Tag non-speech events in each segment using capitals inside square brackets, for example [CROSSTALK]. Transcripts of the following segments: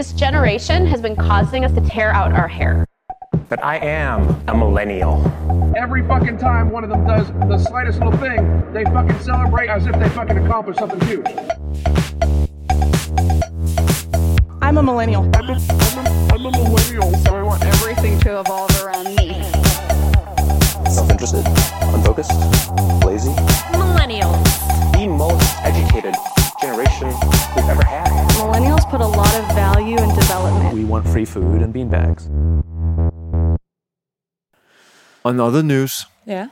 This generation has been causing us to tear out our hair. But I am a millennial. Every fucking time one of them does the slightest little thing, they fucking celebrate as if they fucking accomplished something huge. I'm a millennial. I'm a, I'm a, I'm a millennial, so I want everything to evolve around me. Self-interested, unfocused, lazy. Millennials. The most educated generation we've ever had. Millennials put a lot of value in development. We want free food and beanbags. On other news, Yeah.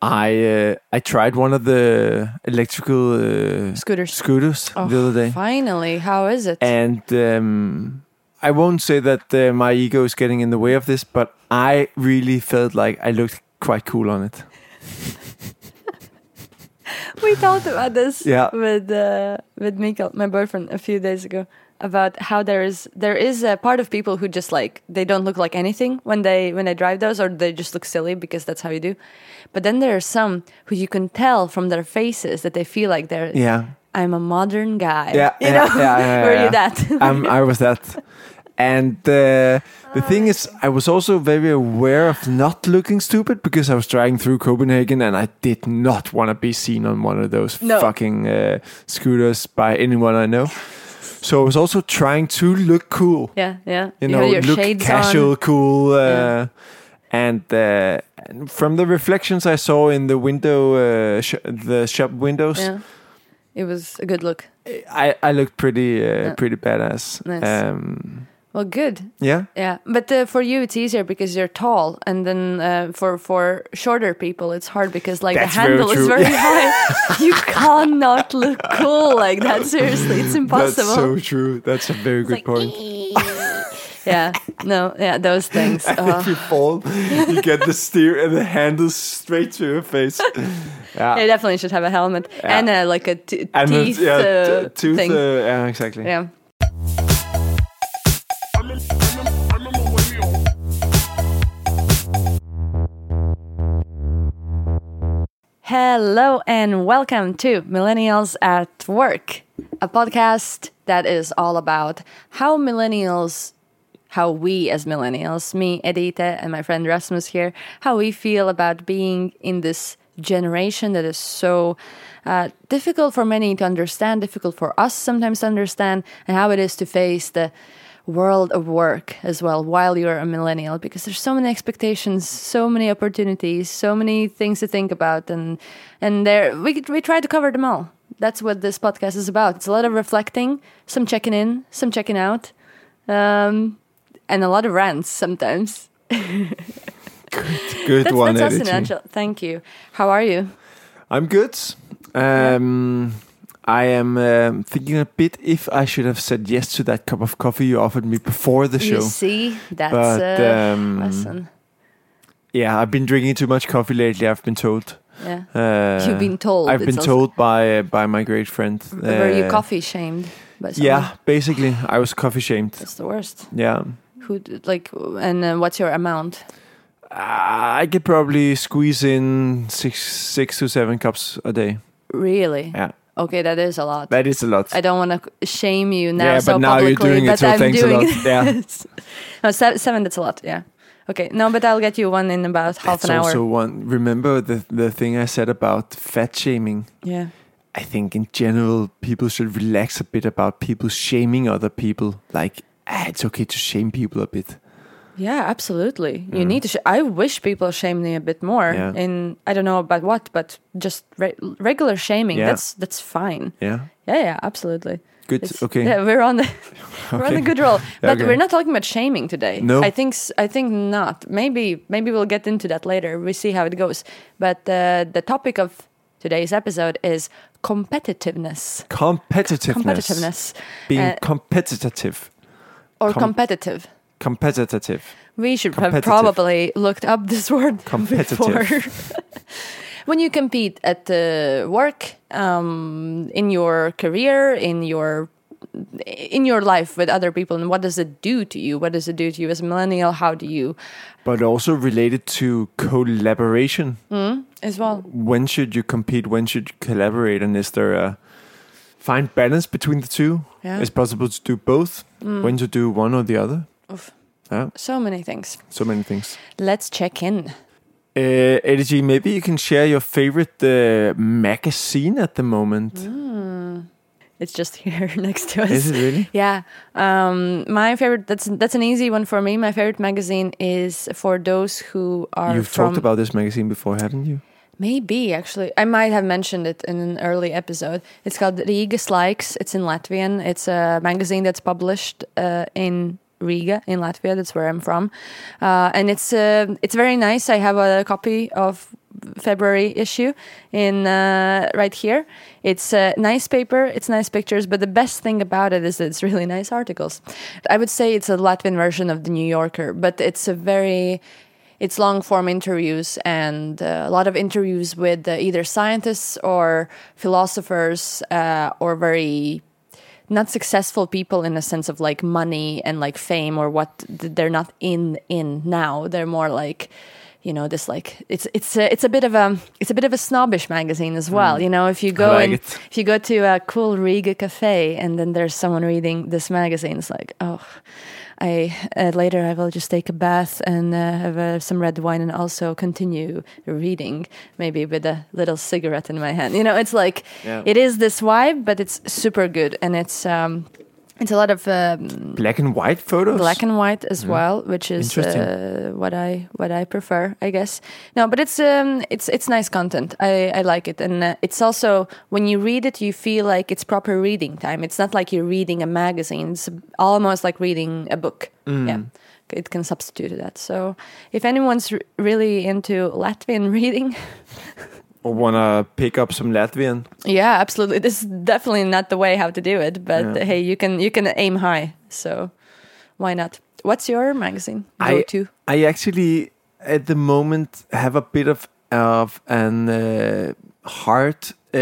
I uh, I tried one of the electrical uh, Scooters. scooters Oh, the other day, Finally, how is it? and um, I won't say that uh, my ego is getting in the way of this, but I really felt like I looked quite cool on it. [LAUGHS] [LAUGHS] we talked about this Yeah. with uh, with Mikael, my boyfriend, a few days ago about how there is there is a part of people who just like they don't look like anything when they when they drive those or they just look silly because that's how you do. But then there are some who you can tell from their faces that they feel like they're Yeah, I'm a modern guy. yeah, [LAUGHS] you yeah, know? yeah, yeah, Were yeah. you that? um, I was that. [LAUGHS] And uh, the thing is, I was also very aware of not looking stupid because I was driving through Copenhagen and I did not want to be seen on one of those No. fucking uh, scooters by anyone I know. So I was also trying to look cool, yeah, yeah. you know, your look casual, on. cool. Uh, Yeah. And, uh, and from the reflections I saw in the window, uh, sh- the shop windows, Yeah. It was a good look. I, I looked pretty uh, Yeah. pretty badass. Nice. Um, Well, good. yeah. Yeah, but uh, for you it's easier because you're tall, and then uh, for for shorter people it's hard because like That's the very handle is true. very [LAUGHS] high. you cannot look cool like that. Seriously, it's impossible. That's so true. That's a very good point. yeah, no, yeah, those things. [LAUGHS] if Uh, you fall, you get the steer and the handle straight to your face. [LAUGHS] Yeah. you definitely should have a helmet Yeah. and uh, like a t- and teeth yeah, uh, t- tooth. Uh, yeah, exactly. yeah. Hello and welcome to Millennials at Work, a podcast that is all about how millennials, how we as millennials, me, Edita, and my friend Rasmus here, how we feel about being in this generation that is so uh, difficult for many to understand, difficult for us sometimes to understand, and how it is to face the world of work as well while you're a millennial because there's so many expectations so many opportunities so many things to think about and and there we we try to cover them all. That's what this podcast is about. It's a lot of reflecting some checking in some checking out um, and a lot of rants sometimes. Good that's, one, that's us in thank you. How are you? I'm good. Um, I am um, thinking a bit if I should have said yes to that cup of coffee you offered me before the you show. see that's But, a um, lesson Yeah, I've been drinking too much coffee lately. I've been told. yeah Uh, You've been told, I've been told by uh, by my great friend. were you Uh, coffee shamed? Yeah, basically, I was coffee shamed. that's the worst Yeah. Who like and uh, what's your amount? Uh, I could probably squeeze in six six to seven cups a day. Really? Yeah, Okay, that is a lot. that is a lot. I don't want to shame you now Yeah, so but now you're doing it, so I'm thanks a doing lot. [LAUGHS] Yeah. no, se- seven. That's a lot. Yeah. Okay. No, but I'll get you one in about half That's an hour. also one. Remember the the thing I said about fat shaming. yeah. I think in general people should relax a bit about people shaming other people. Like ah, it's okay to shame people a bit. Yeah, absolutely. You need to. Sh- I wish people shame me a bit more. Yeah. In I don't know about what, but just re- regular shaming. Yeah. That's that's fine. Yeah, Yeah, yeah, absolutely. good. It's- okay. Yeah, we're on the [LAUGHS] we're on the good roll. [LAUGHS] But okay. we're not talking about shaming today. No. I think I think not. Maybe maybe we'll get into that later. We see how it goes. But uh, the topic of today's episode is competitiveness. Competitiveness. Competitiveness Being Uh, competitive. or Com- competitive. Competitive. We should have probably looked up this word [LAUGHS] Competitive. before. [LAUGHS] when you compete at the work, um, in your career, in your in your life with other people, and what does it do to you? What does it do to you as a millennial? How do you But also related to collaboration. as well? When should you compete? When should you collaborate? And is there a fine balance between the two? Yeah. It's possible to do both. When to do one or the other. Oof. Yeah, So many things. so many things. Let's check in. Uh, Eddie G, maybe you can share your favorite uh, magazine at the moment. It's just [LAUGHS] here next to us. Is it really? Yeah. Um, my favorite. That's that's an easy one for me. My favorite magazine is for those who are. You've talked about this magazine before, haven't you? Maybe actually, I might have mentioned it in an early episode. It's called Rigas Laiks. It's in Latvian. It's a magazine that's published uh, in Riga in Latvia. That's where I'm from, uh, and it's uh, it's very nice. I have a copy of February issue in uh, right here. It's a nice paper. It's nice pictures, but the best thing about it is that it's really nice articles. I would say it's a Latvian version of the New Yorker, but it's a very it's long form interviews and uh, a lot of interviews with uh, either scientists or philosophers uh, or very not successful people in a sense of like money and like fame or what they're not in in now. They're more like you know this like it's it's a, it's a bit of a it's a bit of a snobbish magazine as well. Mm. You know if you go like and it. if you go to a cool Riga cafe and then there's someone reading this magazine it's like oh I uh, later I will just take a bath and uh, have uh, some red wine and also continue reading, maybe with a little cigarette in my hand. You know, it's like Yeah. it is this vibe, but it's super good and it's um, it's a lot of um, Black and white photos. black and white as well, which is uh, what I what I prefer, I guess. No, but it's um it's it's nice content. I I like it, and uh, it's also when you read it, you feel like it's proper reading time. It's not like you're reading a magazine. It's almost like reading a book. Mm. Yeah. It can substitute that. So, if anyone's r- really into Latvian [LAUGHS] reading, or wanna pick up some Latvian. yeah, absolutely. This is definitely not the way how to do it. But Yeah. hey, you can you can aim high. So, why not? What's your magazine go I to? I actually at the moment have a bit of of an uh, hard uh,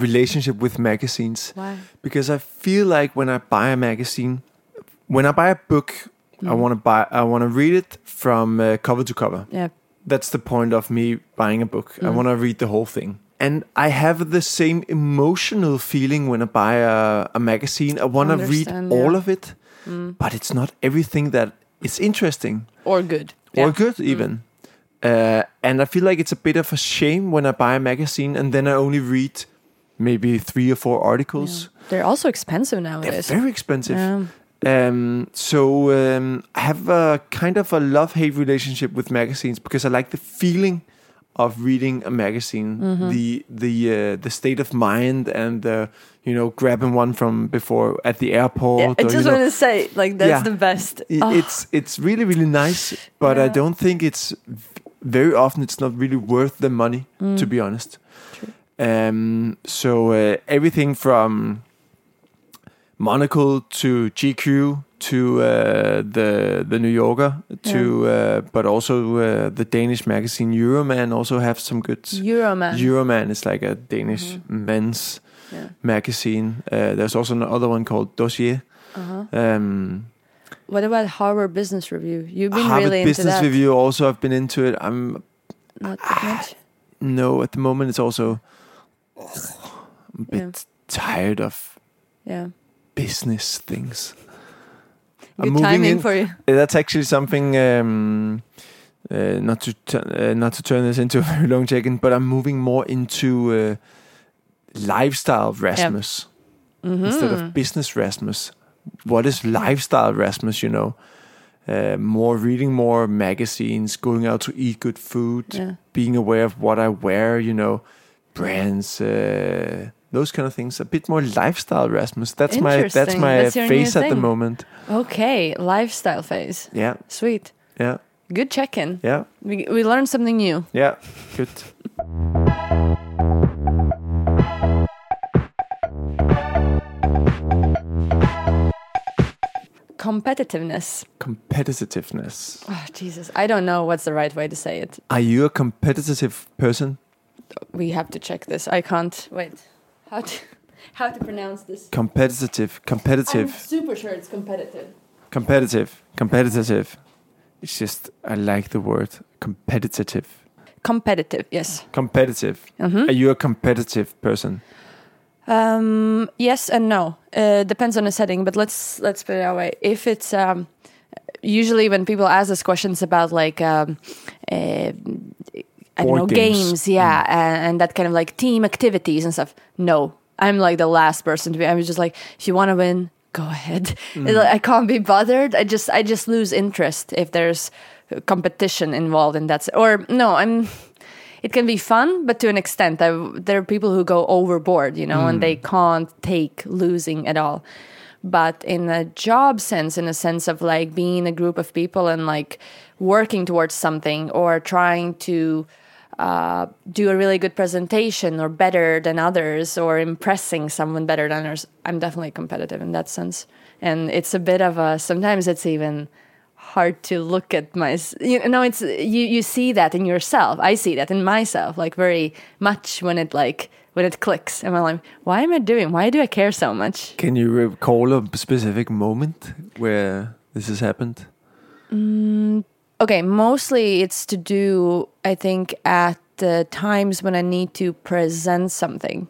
relationship with magazines Why? because I feel like when I buy a magazine, when I buy a book, I want to buy I want to read it from uh, cover to cover. Yeah. That's the point of me buying a book. I want to read the whole thing. And I have the same emotional feeling when I buy a, a magazine. I want to read Understand, all. Mm. of it, but it's not everything that is interesting Or good. or Yeah. good even. Uh, and I feel like it's a bit of a shame when I buy a magazine and then I only read maybe three or four articles. They're also expensive nowadays. They're very expensive. Yeah. Um, so um, I have a kind of a love hate relationship with magazines because I like the feeling of reading a magazine, Mm-hmm. the the uh, the state of mind, and the you know grabbing one from before at the airport. Yeah, I just want to say, like, that's Yeah. the best. Oh, It's it's really really nice, but I don't think it's very often. It's not really worth the money, Mm. to be honest. Um, so uh, everything from Monocle to GQ to uh, the the New Yorker to uh, but also uh, the Danish magazine Euroman also have some good. Euroman. Euroman is like a Danish men's Yeah. magazine. Uh, there's also another one called Dossier. Um, what about Harvard Business Review? You've been Harvard really into it. Business that. Review also I've been into it. I'm Not that much. no at the moment. It's also I'm a bit Yeah. tired of Yeah. Business things. Good timing for you. Uh, That's actually something. Um, uh, not to uh, not to turn this into a very long check-in, but I'm moving more into uh, lifestyle Rasmus instead Mm-hmm. of business Rasmus. What is lifestyle Rasmus? You know, uh, more reading more magazines, going out to eat good food, Yeah. being aware of what I wear. You know, brands. Those kind of things. A bit more lifestyle Rasmus. That's my that's my That's at the moment. Okay, lifestyle phase. Yeah, Sweet. yeah, Good check-in. yeah. We, we learned something new. Yeah, good. Competitiveness. Competitiveness. Oh, Jesus. I don't know what's the right way to say it. Are you a competitive person? We have to check this. I can't. Wait. How to, [LAUGHS] how to pronounce this? Competitive, Competitive. I'm super sure it's competitive. competitive, competitive. It's just I like the word competitive. Competitive, yes. Competitive. Mhm. Are you a competitive person? Um, yes and no. Uh, depends on the setting, but let's let's put it that way. If it's um, usually when people ask us questions about like um, uh, I don't know games. games, yeah, mm. and, and that kind of like team activities and stuff. No, I'm like the last person to be. I was just like, if you want to win, go ahead. Mm. Like, I can't be bothered. I just I just lose interest if there's competition involved in that. Or no, I'm it can be fun, but to an extent. I, there are people who go overboard, you know, and mm. they can't take losing at all. But in a job sense, in a sense of like being a group of people and like working towards something or trying to uh, do a really good presentation or better than others or impressing someone better than others, I'm definitely competitive in that sense. And it's a bit of a sometimes it's even hard to look at my you know it's you you see that in yourself i see that in myself like very much when it like when it clicks and i'm like why am i doing why do i care so much Can you recall a specific moment where this has happened? Okay mostly it's to do i think at the times when i need to present something.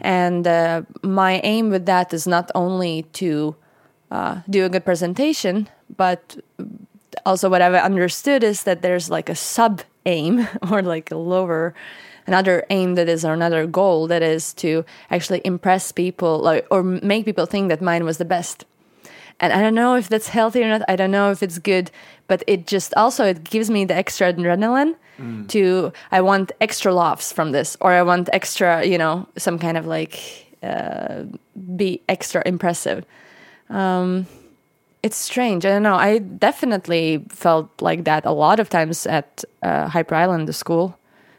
And uh, my aim with that is not only to uh, do a good presentation but also what i've understood is that there's like a sub aim [LAUGHS] or like a lower another aim that is or another goal that is to actually impress people like or make people think that mine was the best and I don't know if that's healthy or not. I don't know if it's good, but it just also it gives me the extra adrenaline to I want extra laughs from this, or I want extra, you know, some kind of like uh, be extra impressive. Um, it's strange. I don't know. I definitely felt like that a lot of times at uh, Hyper Island, the school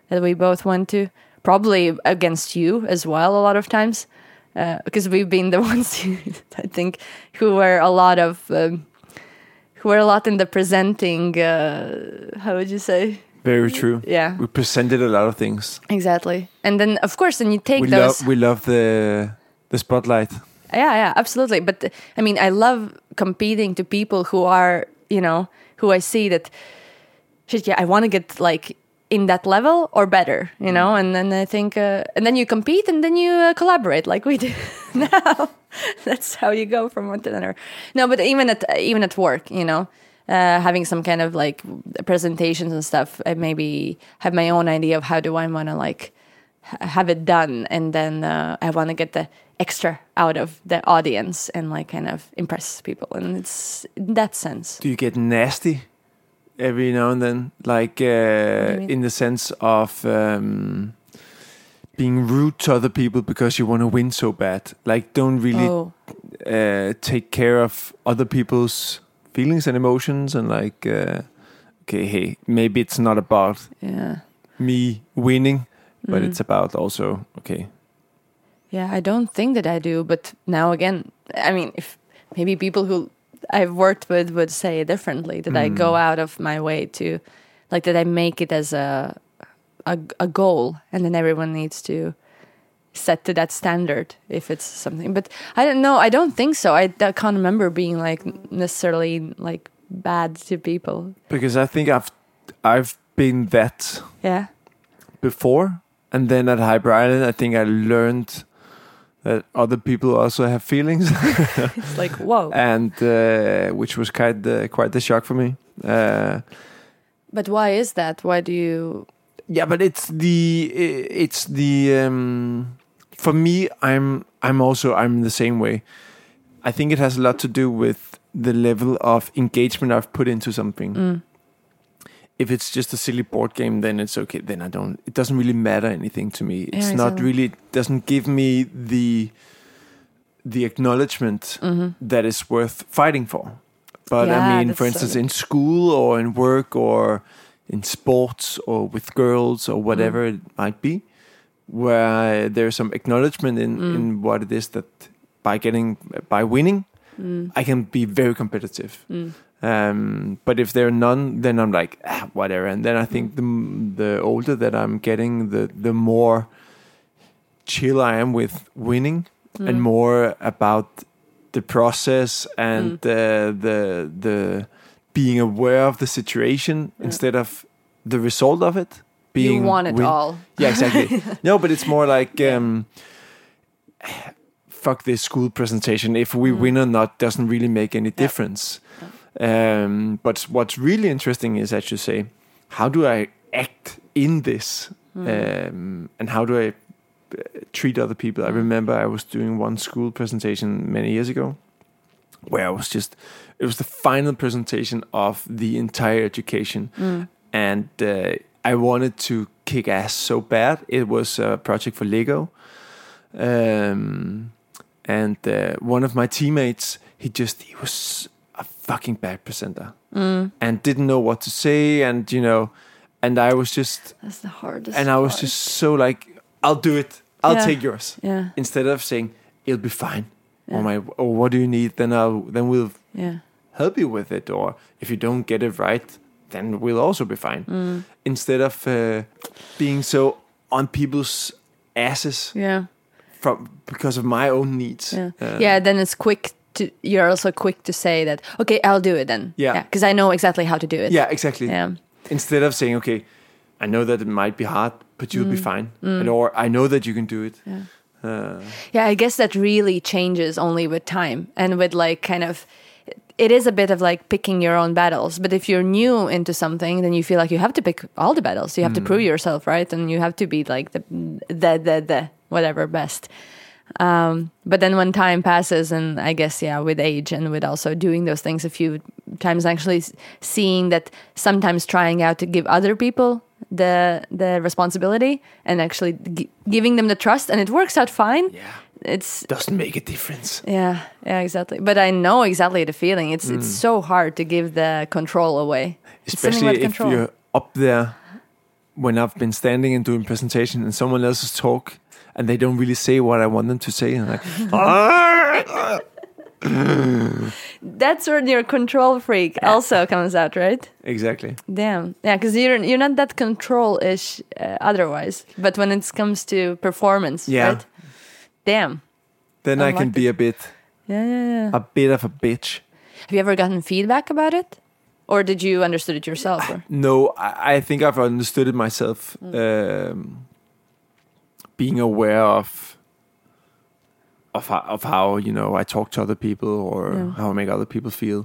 that we both went to. Probably against you as well, a lot of times because we've been the [LAUGHS] ones who, I think who were a lot of um, who were a lot in the presenting. Uh, how would you say? Very true. Yeah. We presented a lot of things. Exactly, and then of course, then you take We those. love we love the the spotlight. yeah, yeah, absolutely. But uh, I mean, I love competing to people who are, you know, who I see that shit. Yeah, I want to get like in that level or better, you know. And then I think, uh, and then you compete, and then you uh, collaborate like we do [LAUGHS] now. That's how you go from one to another. No, but even at even at work, you know. Uh, having some kind of like presentations and stuff, I maybe have my own idea of how do I want to like have it done and then uh, i want to get the extra out of the audience and like kind of impress people and it's in that sense Do you get nasty every now and then, like uh, in the sense of um, being rude to other people because you want to win so bad? Like, don't really oh uh, take care of other people's feelings and emotions, and like, uh, okay, hey, maybe it's not about yeah me winning, but Mm. it's about also okay. yeah i don't think that i do but now again i mean if maybe people who i've worked with would say differently. That i go hmm. out of my way to like that i make it as a a, a goal? And then everyone needs to set to that standard if it's something. But i don't know. I don't think so. I, I can't remember being like necessarily like bad to people. Because I think I've I've been that yeah. before, and then at Hyper Island, I think I learned that other people also have feelings, [LAUGHS] it's like whoa and uh, which was quite the, quite the shock for me. Uh, but why is that why do you yeah, but it's the it's the um, for me. I'm I'm also I'm the same way. I think it has a lot to do with the level of engagement I've put into something. Mm. If it's just a silly board game, then it's okay. Then I don't. It doesn't really matter anything to me. It's Yeah, not exactly. really. It doesn't give me the the acknowledgement Mm-hmm. that is worth fighting for. But Yeah, I mean, for instance, good. in school or in work or in sports or with girls or whatever Mm. it might be, where there's some acknowledgement in, Mm. in what it is that by getting by winning, Mm. I can be very competitive. Um, but if there are none, then I'm like ah, whatever. And then I think the the older that I'm getting, the the more chill I am with winning, Mm. and more about the process and the the the being aware of the situation instead of the result of it. Being you want it win- all yeah, exactly. [LAUGHS] no, but it's more like um, [SIGHS] fuck this school presentation. If we win or not doesn't really make any difference. Um, but what's really interesting is, as you say, how do I act in this, um, and how do I uh, treat other people? I remember I was doing one school presentation many years ago, where I was just it was the final presentation of the entire education, and uh, I wanted to kick ass so bad. It was a project for Lego, um, and uh, one of my teammates, he just he was fucking bad presenter and didn't know what to say, and you know, and I was just That's the hardest. and I was part. just so like, I'll do it. I'll Yeah. take yours. Yeah. Instead of saying it'll be fine, or my or what do you need? Then I'll then we'll yeah. help you with it. Or if you don't get it right, then we'll also be fine. Mm. Instead of uh, being so on people's asses Yeah. from because of my own needs. Yeah. Uh, yeah, then it's quick to you're also quick to say that, okay, I'll do it then. Yeah. Because I know exactly how to do it. Yeah, exactly. Yeah. Instead of saying, okay, I know that it might be hard, but you'll be Mm. fine, and, or I know that you can do it. Uh, Yeah, I guess that really changes only with time and with like kind of it is a bit of like picking your own battles. But if you're new into something, then you feel like you have to pick all the battles. You have to prove yourself, right? And you have to be like the the the, the whatever best. Um, but then when time passes, and I guess yeah, with age and with also doing those things a few times, actually seeing that sometimes trying out to give other people the the responsibility and actually gi- giving them the trust, and it works out fine. yeah, It's doesn't make a difference. yeah, yeah, exactly. But I know exactly the feeling. It's it's so hard to give the control away. Especially if control. you're up there when I've been standing and doing presentation and someone else's talk and they don't really say what I want them to say and I'm like [LAUGHS] "Ah!" [LAUGHS] That's where your control freak also comes out, right? exactly Damn. Yeah, because you're you're not that control-ish uh, otherwise. But when it comes to performance, Yeah. right? Damn. then I I, can be a bit Yeah, yeah, yeah. a bit of a bitch Have you ever gotten feedback about it, or did you understood it yourself? Or? no I, I think I've understood it myself um, being aware of of how, of how you know I talk to other people or Yeah. how I make other people feel.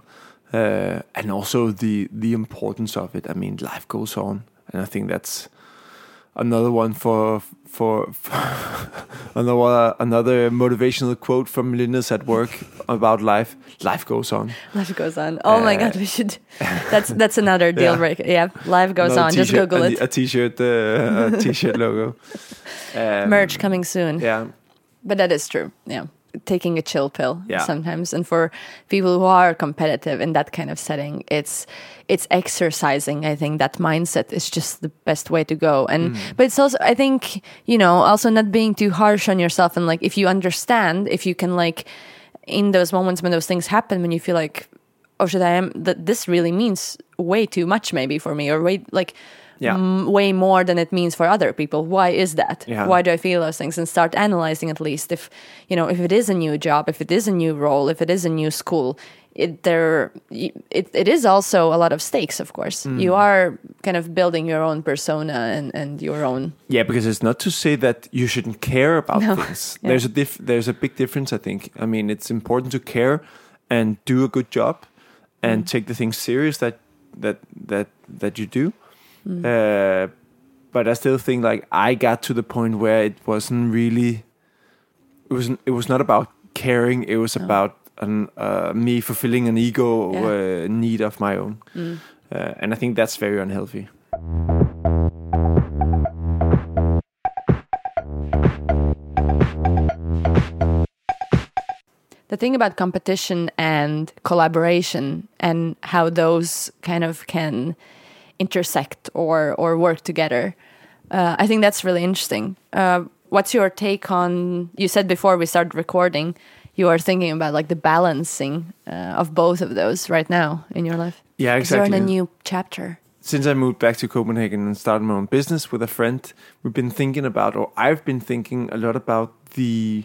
Uh, and also the the importance of it. I mean life goes on. And I think that's another one for for, for [LAUGHS] another another motivational quote from millennials at work about life life goes on Life goes on. Oh my Uh, god, we should. [LAUGHS] That's that's another deal Yeah. breaker. Yeah, life goes on. Just Google it. a t-shirt uh, a [LAUGHS] t-shirt logo um, Merch coming soon. yeah But that is true. Yeah. Taking a chill pill Yeah. sometimes. And for people who are competitive in that kind of setting, it's it's exercising. I think that mindset is just the best way to go. And Mm. but it's also I think, you know, also not being too harsh on yourself and like if you understand, if you can like in those moments when those things happen when you feel like oh should I am that this really means way too much maybe for me or way like Yeah. m- way more than it means for other people. Why is that? Yeah. Why do I feel those things? And start analyzing at least if you know if it is a new job, if it is a new role, if it is a new school. It there it, it is also a lot of stakes, of course. Mm. You are kind of building your own persona and, and your own Yeah, because it's not to say that you shouldn't care about No. things. [LAUGHS] Yeah. There's a diff- there's a big difference, I think. I mean, it's important to care and do a good job and Mm. take the things serious that that that that you do. Mm. Uh, but I still think like I got to the point where it wasn't really. It wasn't. It was not about caring. It was about an, uh, me fulfilling an ego Yeah. uh, need of my own, Mm. uh, and I think that's very unhealthy. the thing about competition and collaboration and how those kind of can intersect or or work together. Uh, i think that's really interesting. Uh, what's your take on you said before we started recording you are thinking about like the balancing uh, of both of those right now in your life? Yeah, Is there in exactly. a new chapter? Since I moved back to Copenhagen and started my own business with a friend, we've been thinking about, or I've been thinking a lot about the,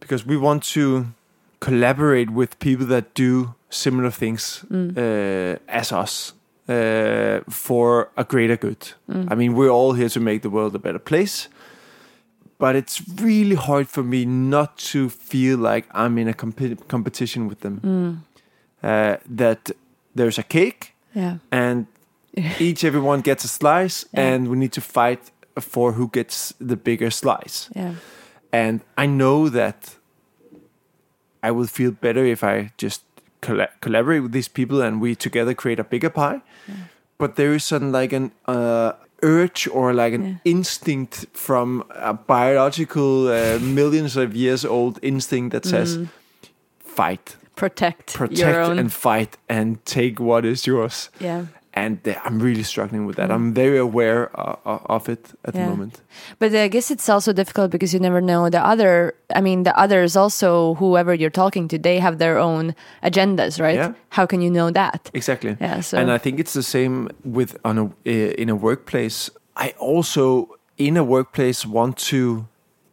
because we want to collaborate with people that do similar things uh, as us uh, for a greater good. I mean, we're all here to make the world a better place, but it's really hard for me not to feel like I'm in a comp- competition with them. Uh, that there's a cake Yeah. and [LAUGHS] each everyone gets a slice, Yeah. and we need to fight for who gets the bigger slice. Yeah. And I know that I will feel better if I just colla- collaborate with these people and we together create a bigger pie. But there is sudden like an uh, urge or like an Yeah. instinct from a biological, uh, millions of years old instinct that says, fight, Protect, protect, Mm. and fight, and take what is yours. yeah. And uh, I'm really struggling with that. I'm very aware uh, of it at Yeah. the moment. But I guess it's also difficult because you never know the other. I mean, the others also, whoever you're talking to, they have their own agendas, right? Yeah. How can you know that? Exactly. Yeah, so- and I think it's the same with on a uh, in a workplace. I also in a workplace want to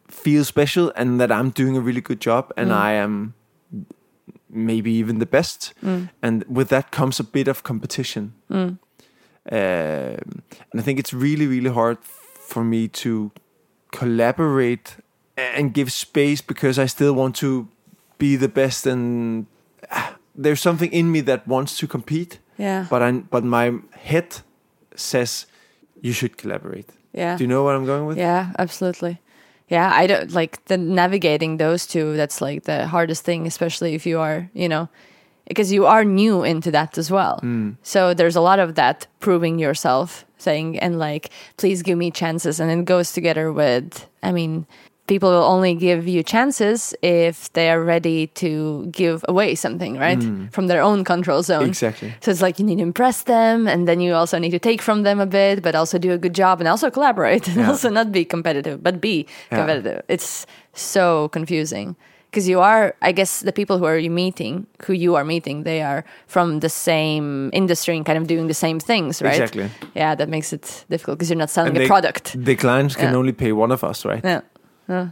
feel special and that I'm doing a really good job and Mm. I am maybe even the best. And with that comes a bit of competition. Mm. Um, and I think it's really really hard for me to collaborate and give space because I still want to be the best and ah, there's something in me that wants to compete Yeah. but I but my head says you should collaborate. Yeah. Do you know what I'm going with? Yeah, absolutely. Yeah, I don't like the navigating those two. That's like the hardest thing, especially if you are, you know, because you are new into that as well. Mm. So there's a lot of that proving yourself thing and like, please give me chances. And it goes together with, I mean, people will only give you chances if they are ready to give away something, right? Hmm. From their own control zone. Exactly. So it's like you need to impress them, and then you also need to take from them a bit, but also do a good job and also collaborate and Yeah. also not be competitive, but be Yeah. competitive. It's so confusing because you are, I guess, the people who are you meeting, who you are meeting, they are from the same industry and kind of doing the same things, right? Exactly. Yeah, that makes it difficult because you're not selling a product. The clients can Yeah. only pay one of us, right? Yeah. Yeah.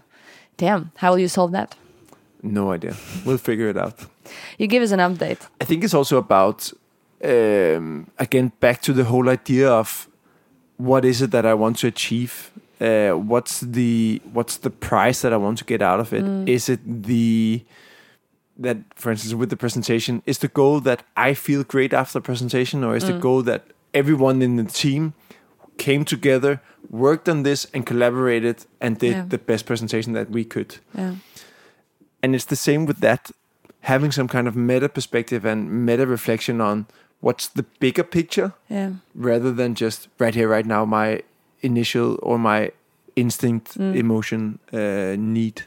Damn, how will you solve that? No idea. We'll figure it out. You give us an update. I think it's also about um, again back to the whole idea of what is it that I want to achieve. Uh, what's the what's the price that I want to get out of it? Is it the that, for instance, with the presentation, is the goal that I feel great after the presentation, or is the goal that everyone in the team came together, worked on this, and collaborated and did Yeah. the best presentation that we could? Yeah. and it's the same with that having some kind of meta perspective and meta reflection on what's the bigger picture Yeah. rather than just right here right now my initial or my instinct emotion uh, need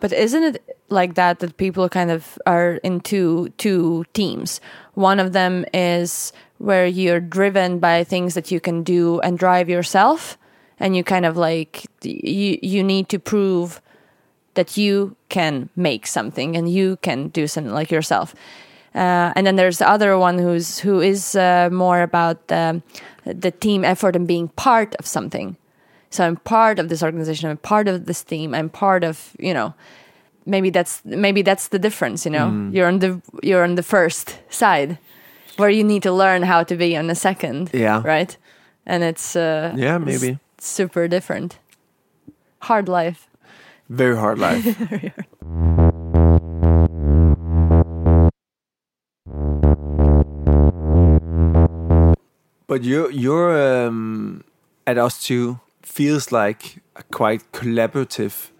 But isn't it like that that people kind of are in two two teams? One of them is where you're driven by things that you can do and drive yourself, and you kind of like you you need to prove that you can make something and you can do something like yourself. Uh, and then there's the other one who's who is uh, more about the, the team effort and being part of something. So I'm part of this organization. I'm part of this team. I'm part of you know. Maybe that's maybe that's the difference. You know, you're on the you're on the first side, where you need to learn how to be on the second. Yeah. Right. And it's uh, Yeah, maybe. super different. Hard life. very hard life [LAUGHS] very hard. but your your um, at us too feels like a quite collaborative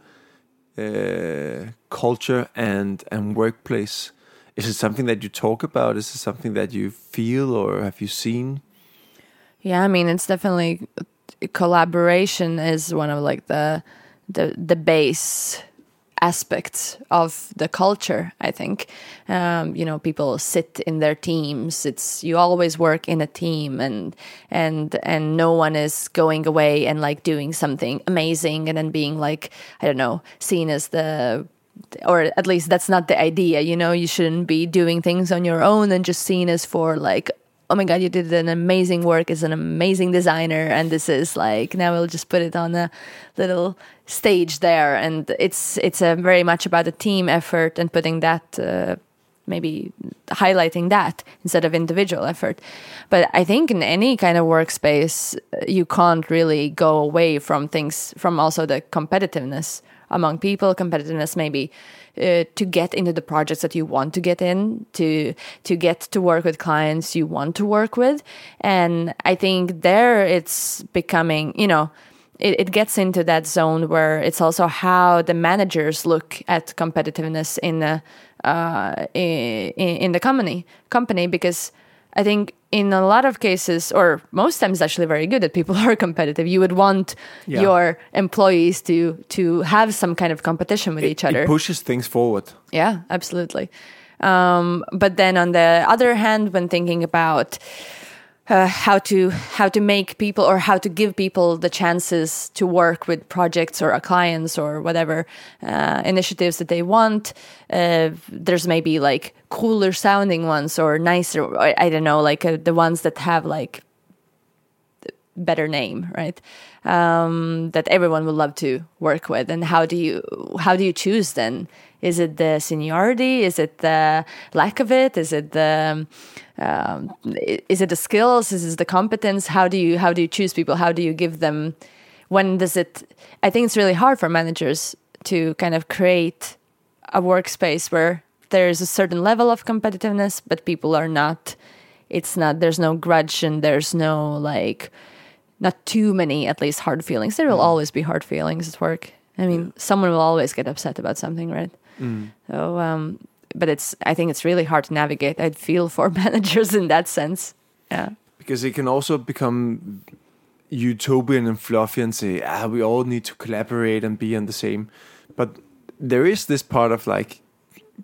uh, culture and and workplace. Is it something that you talk about? Is it something that you feel or have you seen? Yeah, I mean it's definitely collaboration is one of like the the the base aspects of the culture. I think um, you know people sit in their teams. It's you always work in a team, and and and no one is going away and like doing something amazing and then being like I don't know seen as the or at least that's not the idea you know you shouldn't be doing things on your own and just seen as for like oh my god you did an amazing work as an amazing designer and this is like now we'll just put it on a little stage there and it's it's very much about a team effort and putting that uh, maybe highlighting that instead of individual effort. But I think in any kind of workspace, uh, you can't really go away from things, from also the competitiveness among people, competitiveness maybe uh, to get into the projects that you want to get in, to to get to work with clients you want to work with, and I think there it's becoming, you know, it, it gets into that zone where it's also how the managers look at competitiveness in the uh, in, in the company company because I think in a lot of cases, or most times, actually very good that people [LAUGHS] are competitive. You would want Yeah. your employees to to have some kind of competition with each other. It pushes things forward. Yeah, absolutely. Um, but then on the other hand, when thinking about uh, how to how to make people or how to give people the chances to work with projects or clients or whatever uh, initiatives that they want, uh, there's maybe like cooler sounding ones or nicer. Or, I don't know, like uh, the ones that have like better name, right? Um, that everyone would love to work with. And how do you how do you choose then? Is it the seniority? Is it the lack of it? Is it the um, is it the skills? Is it the competence? How do you how do you choose people? How do you give them? When does it? I think it's really hard for managers to kind of create a workspace where there's a certain level of competitiveness, but people are not. It's not. There's no grudge and there's no like not too many at least hard feelings. There will always be hard feelings at work. I mean someone will always get upset about something right? So um but it's i think it's really hard to navigate. I'd feel for [LAUGHS] managers in that sense. Yeah. Because it can also become utopian and fluffy and say ah we all need to collaborate and be on the same. But there is this part of like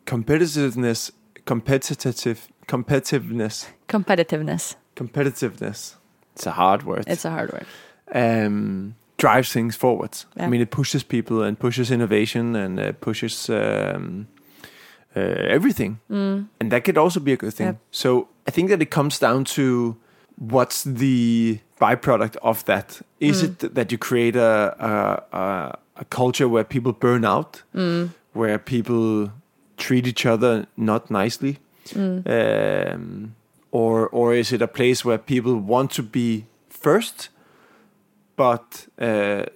competitiveness competitive competitiveness. Competitiveness. Competitiveness it's a hard word it's a hard word um, drives things forward. I mean, it pushes people and pushes innovation and uh, pushes um, uh, everything, and that could also be a good thing. Yep. So I think that it comes down to what's the byproduct of that. Is it that you create a a, a, a culture where people burn out, where people treat each other not nicely? um, or or is it a place where people want to be first, but uh,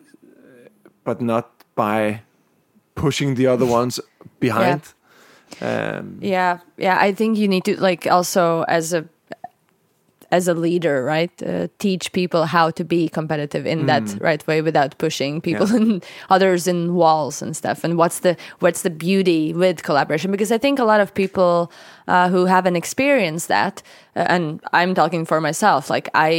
but not by pushing the other [LAUGHS] ones behind? Um, yeah yeah i think you need to like also as a as a leader right? Uh, teach people how to be competitive in that right way without pushing people Yeah. and [LAUGHS] others in walls and stuff. And what's the what's the beauty with collaboration? Because i think a lot of people uh, who haven't experienced that uh, and i'm talking for myself like i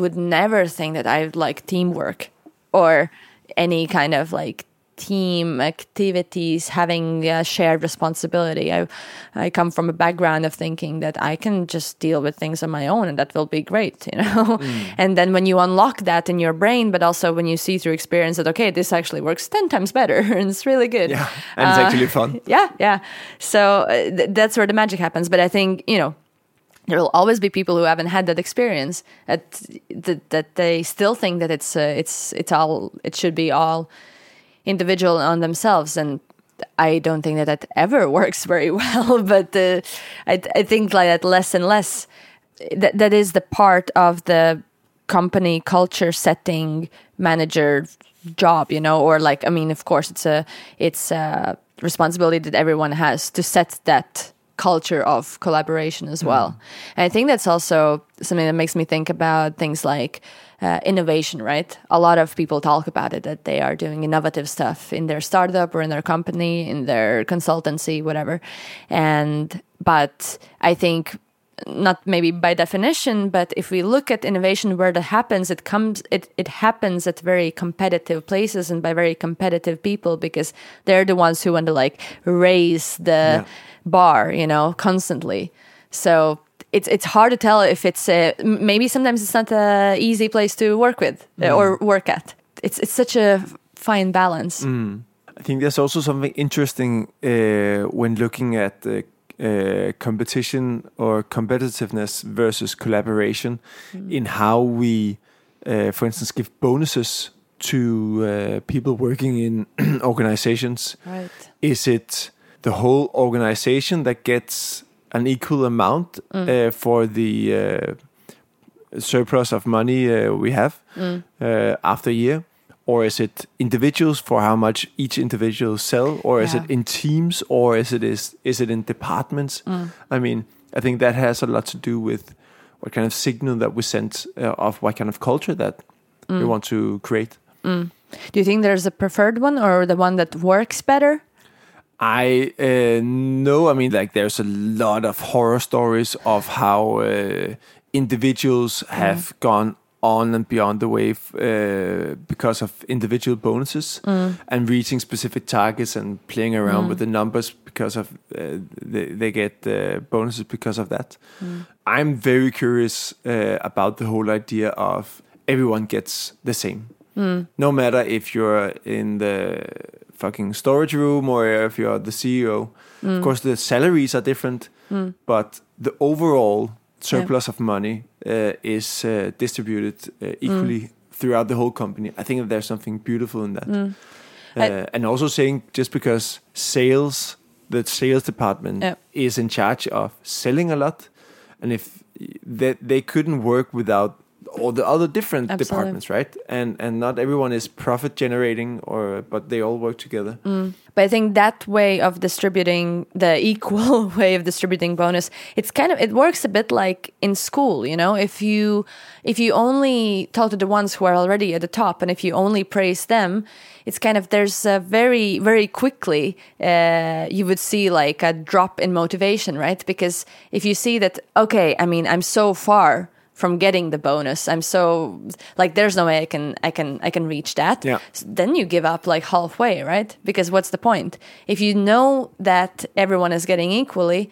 would never think that i like teamwork or any kind of like team activities having a shared responsibility. I i come from a background of thinking that i can just deal with things on my own and that will be great [LAUGHS] you know? And then when you unlock that in your brain but also when you see through experience that okay this actually works 10 times better [LAUGHS] and it's really good. Yeah, and it's Uh, actually fun. [LAUGHS] yeah yeah. So uh, th- that's where the magic happens. But i think you know there will always be people who haven't had that experience that that, that they still think that it's uh, it's it's all it should be all individual on themselves and I don't think that that ever [LAUGHS] works very well [LAUGHS] but uh, I, I think like that less and less that that is the part of the company culture setting manager job you know or like i mean of course it's a it's a responsibility that everyone has to set that culture of collaboration as well. And i think that's also something that makes me think about things like uh, innovation right? A lot of people talk about it that they are doing innovative stuff in their startup or in their company in their consultancy whatever. And but i think not maybe by definition, but if we look at innovation where that happens, it comes it, it happens at very competitive places and by very competitive people because they're the ones who want to like raise the bar, you know, constantly. So it's it's hard to tell if it's a, maybe sometimes it's not a easy place to work with uh, or work at. It's it's such a fine balance. I think there's also something interesting uh, when looking at uh, uh, competition or competitiveness versus collaboration in how we, uh, for instance, give bonuses to uh, people working in [CLEARS THROAT] organizations. Right. Is it the whole organization that gets an equal amount uh, for the uh, surplus of money uh, we have uh, after a year? Or is it individuals for how much each individual sell, or is it in teams, or is it is is it in departments? I mean, I think that has a lot to do with what kind of signal that we send uh, of what kind of culture that we want to create. Do you think there's a preferred one or the one that works better? I uh, know. I mean, like, there's a lot of horror stories of how uh, individuals have gone on and beyond the wave uh, because of individual bonuses and reaching specific targets and playing around with the numbers because of uh, they, they get uh, bonuses because of that. I'm very curious uh, about the whole idea of everyone gets the same. No matter if you're in the fucking storage room or if you're the CEO. Of course, the salaries are different, but the overall surplus of money uh, is uh, distributed uh, equally throughout the whole company. I think that there's something beautiful in that. I- Uh, and also saying just because sales, the sales department Yeah. is in charge of selling a lot, and if that they couldn't work without all the other different Absolutely. departments, right? And and not everyone is profit generating, or but they all work together. But I think that way of distributing the [LAUGHS] equal way of distributing bonus, it's kind of it works a bit like in school, you know. If you if you only talk to the ones who are already at the top, and if you only praise them, it's kind of there's a very very quickly uh, you would see like a drop in motivation, right? Because if you see that okay, I mean I'm so far from getting the bonus, I'm so like there's no way I can I can I can reach that Yeah. s- then you give up like halfway, right? Because what's the point? If you know that everyone is getting equally,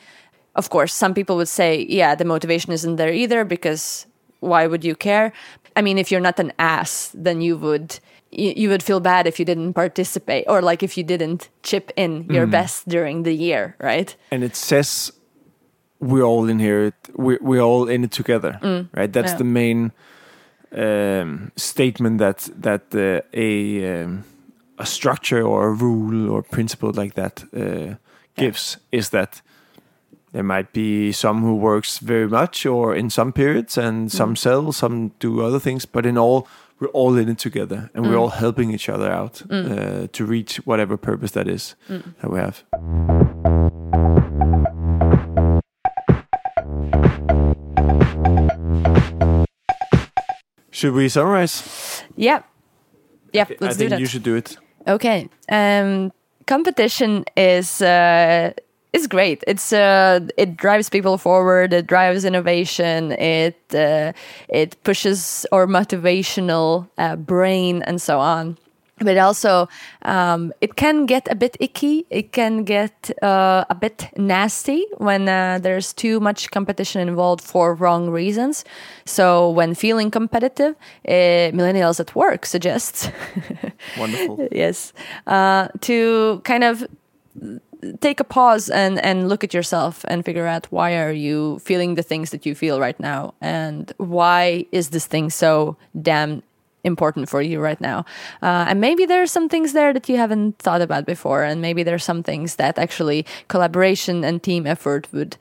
of course, some people would say, yeah, the motivation isn't there either because why would you care? I mean, if you're not an ass, then you would you, you would feel bad if you didn't participate or like if you didn't chip in your mm. best during the year, right? And it says we're all in here. We're we're all in it together, right? That's Yeah. the main um, statement that that uh, a um, a structure or a rule or principle like that uh, gives is that there might be some who works very much or in some periods and some sell some do other things but in all we're all in it together and we're all helping each other out uh, to reach whatever purpose that is that we have should we summarize Yeah. Yeah, i let's do think that. you should do it Okay. Um, competition is uh, is great. It's uh, it drives people forward. It drives innovation. It uh, it pushes our motivational uh, brain and so on. But also, um, it can get a bit icky. It can get uh, a bit nasty when uh, there's too much competition involved for wrong reasons. So, when feeling competitive, uh, millennials at work suggests [LAUGHS] wonderful yes uh, to kind of take a pause and and look at yourself and figure out why are you feeling the things that you feel right now and why is this thing so damn important for you right now. Uh, and maybe there are some things there that you haven't thought about before and maybe there are some things that actually collaboration and team effort would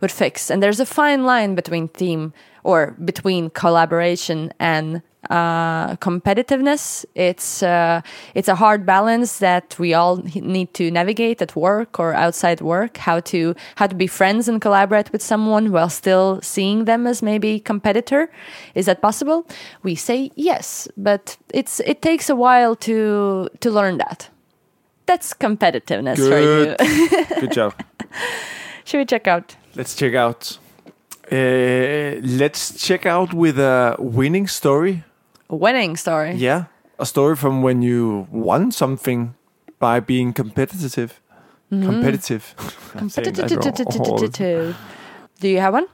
would fix. And there's a fine line between team or between collaboration and uh, competitiveness. It's uh, it's a hard balance that we all need to navigate at work or outside work. How to how to be friends and collaborate with someone while still seeing them as maybe competitor. Is that possible? We say yes, but it's it takes a while to to learn that. That's competitiveness for you. good [LAUGHS] good job Should we check out? Let's check out. Uh, let's check out with a winning story. A winning story. Yeah, a story from when you won something by being competitive. Competitive. I'm saying that wrong all the time. Do you have one?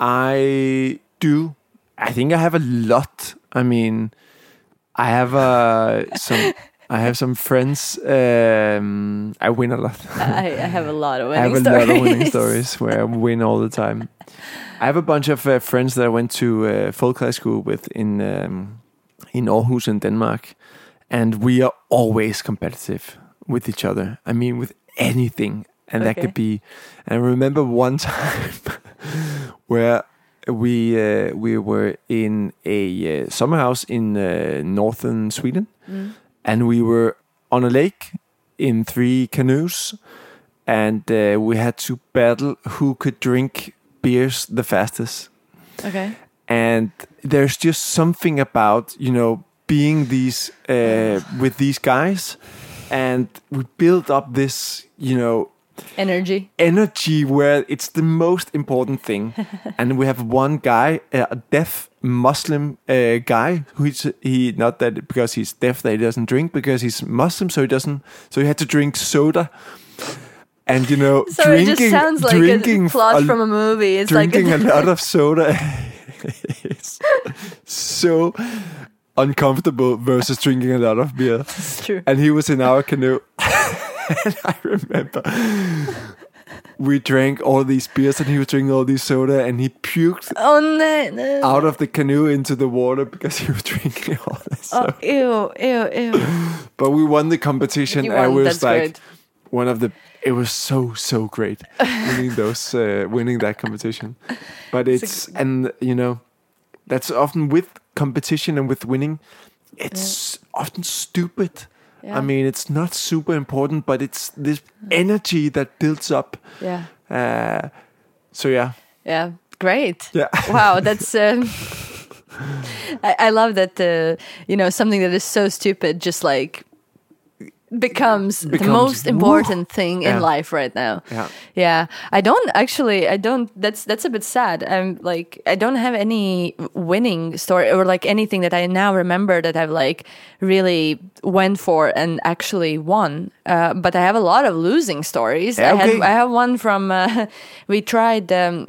I do. I think I have a lot. I mean, I have uh, some. I have some friends. Um, I win a lot. [LAUGHS] I, I have a lot of [LAUGHS] winning. I have winning a stories. lot of winning [LAUGHS] stories where I win all the time. I have a bunch of uh, friends that I went to uh, folk high school with in um, in Aarhus in Denmark, and we are always competitive with each other. I mean, with anything, and that could be. And I remember one [LAUGHS] time [LAUGHS] where we uh, we were in a uh, summer house in uh, northern Sweden, and we were on a lake in three canoes, and uh, we had to battle who could drink beers the fastest Okay. And there's just something about you know being these uh, with these guys and we build up this you know Energy. energy where it's the most important thing [LAUGHS] and we have one guy a deaf muslim uh, guy who's he not that because he's deaf that he doesn't drink because he's muslim so he doesn't so he had to drink soda and you know So drinking it just sounds like drinking a plot a- from a movie. It's like drinking [LAUGHS] a lot of soda is so uncomfortable versus drinking a lot of beer. It's true. And he was in our canoe. [LAUGHS] and I remember we drank all these beers and he was drinking all these soda and he puked Oh no! no. out of the canoe into the water because he was drinking all this Oh, soda. ew, ew, ew. But we won the competition You and it was like great. one of the it was so so great winning [LAUGHS] those uh, winning that competition but it's and you know that's often with competition and with winning it's often stupid Yeah. i mean it's not super important but it's this energy that builds up Yeah. uh, so yeah Yeah, great. Yeah. Wow, that's. [LAUGHS] Um, I, I love that. Uh, you know, something that is so stupid just like becomes, the most important thing in Yeah. life right now. Yeah. Yeah. I don't actually. I don't. That's that's a bit sad. I'm like I don't have any winning story or like anything that I now remember that I've like really went for and actually won. Uh, but I have a lot of losing stories. I had I have one from. Uh, [LAUGHS] we tried. Um,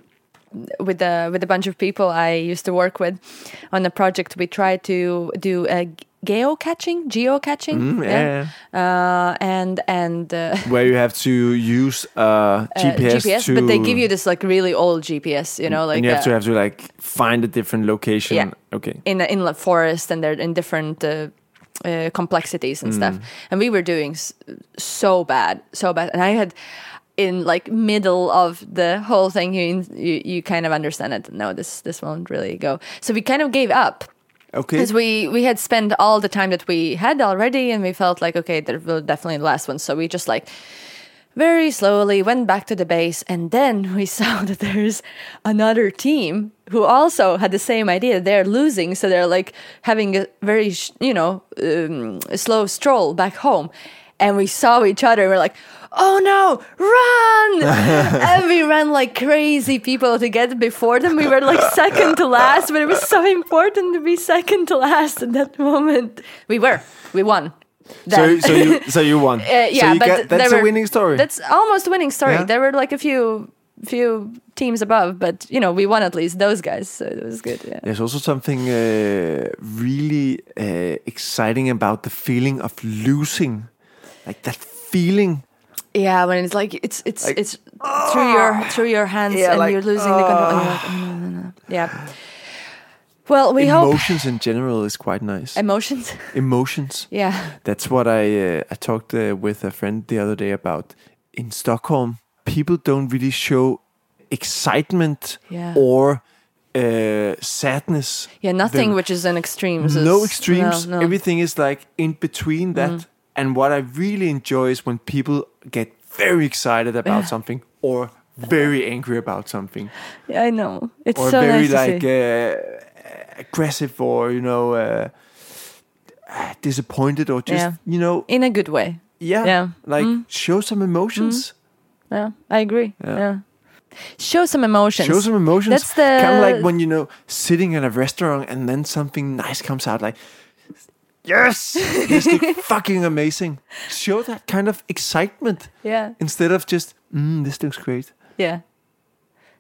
with a with a bunch of people I used to work with on a project. We tried to do a geocaching, geocaching, Mm, yeah, Uh, and and uh, [LAUGHS] where you have to use uh, uh, gps, GPS, to but they give you this like really old GPS, you know, like and you have uh, to have to like find a different location Yeah. okay in in the forest, and they're in different. Uh, uh, complexities and Mm. stuff, and we were doing so bad, so bad, and I had in like middle of the whole thing, you you, you kind of understand it. No, this this won't really go. So we kind of gave up, okay. Because we we had spent all the time that we had already and we felt like okay there will definitely the last one. So we just like very slowly went back to the base and then we [LAUGHS] saw that there's another team who also had the same idea. They're losing so they're like having a very you know um, slow stroll back home. And we saw each other and we're like oh no run [LAUGHS] and we ran like crazy people to get before them we were like second to last but it was so important to be second to last in that moment we were we won so, Then. so you [LAUGHS] so you won Uh, yeah, so you but get, that's there a winning story That's almost a winning story. Yeah. There were like a few few teams above, but you know we won at least those guys, so it was good. Yeah. There's also something uh, really uh, exciting about the feeling of losing, like that feeling. Yeah, when it's like it's it's Like, it's through your through your hands Yeah, and like, you're losing the control. like, oh, no, no, no. Yeah. Well, we hope Emotions in general is quite nice. emotions. [LAUGHS] Emotions. Yeah. That's what I uh, I talked uh, with a friend the other day about. In Stockholm, people don't really show excitement Yeah. or uh, sadness. Yeah, nothing which is an extreme. no extremes. No, no. Everything is like in between that. Mm. And what I really enjoy is when people get very excited about Yeah. something or very angry about something Yeah, I know. It's or so very nice like uh, aggressive or you know uh, disappointed or just Yeah. you know in a good way. yeah, Yeah. Mm. like show some emotions Yeah, I agree. Yeah. Yeah. Show some emotions. show some emotions That's the kind of like when you know sitting in a restaurant and then something nice comes out like yes [LAUGHS] this looks fucking amazing show that kind of excitement Yeah. instead of just mm, this looks great Yeah.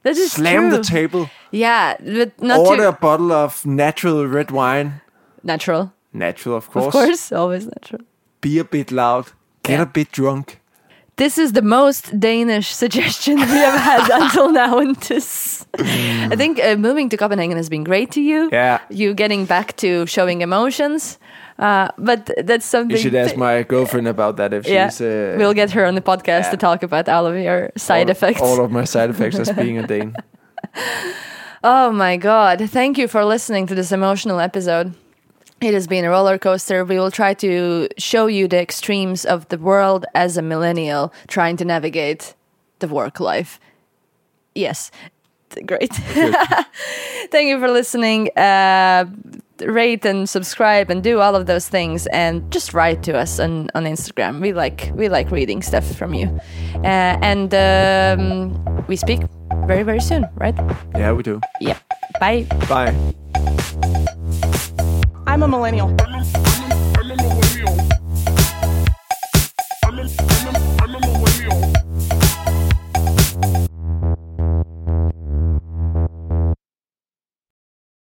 That is slam true. the table Yeah, but not order too a bottle of natural red wine natural. natural of course, Of course, always natural. be a bit loud get Yeah. a bit drunk this is the most Danish suggestion we have had [LAUGHS] until now in this. I think uh, moving to Copenhagen has been great to you. Yeah. You getting back to showing emotions. Uh, but that's something. You should ask my girlfriend about that if yeah, she's. Uh, we'll get her on the podcast to talk about all of your side all, effects. All of my side effects as being a [LAUGHS] Dane. Oh my God. Thank you for listening to this emotional episode. It has been a roller coaster. We will try to show you the extremes of the world as a millennial trying to navigate the work life. Yes. Great. [LAUGHS] [LAUGHS] Thank you for listening. Uh, rate and subscribe and do all of those things and just write to us on, on Instagram. We like we like reading stuff from you. Uh, and um, we speak very very soon, right? Yeah, we do. Yeah. Bye. Bye. I'm a millennial.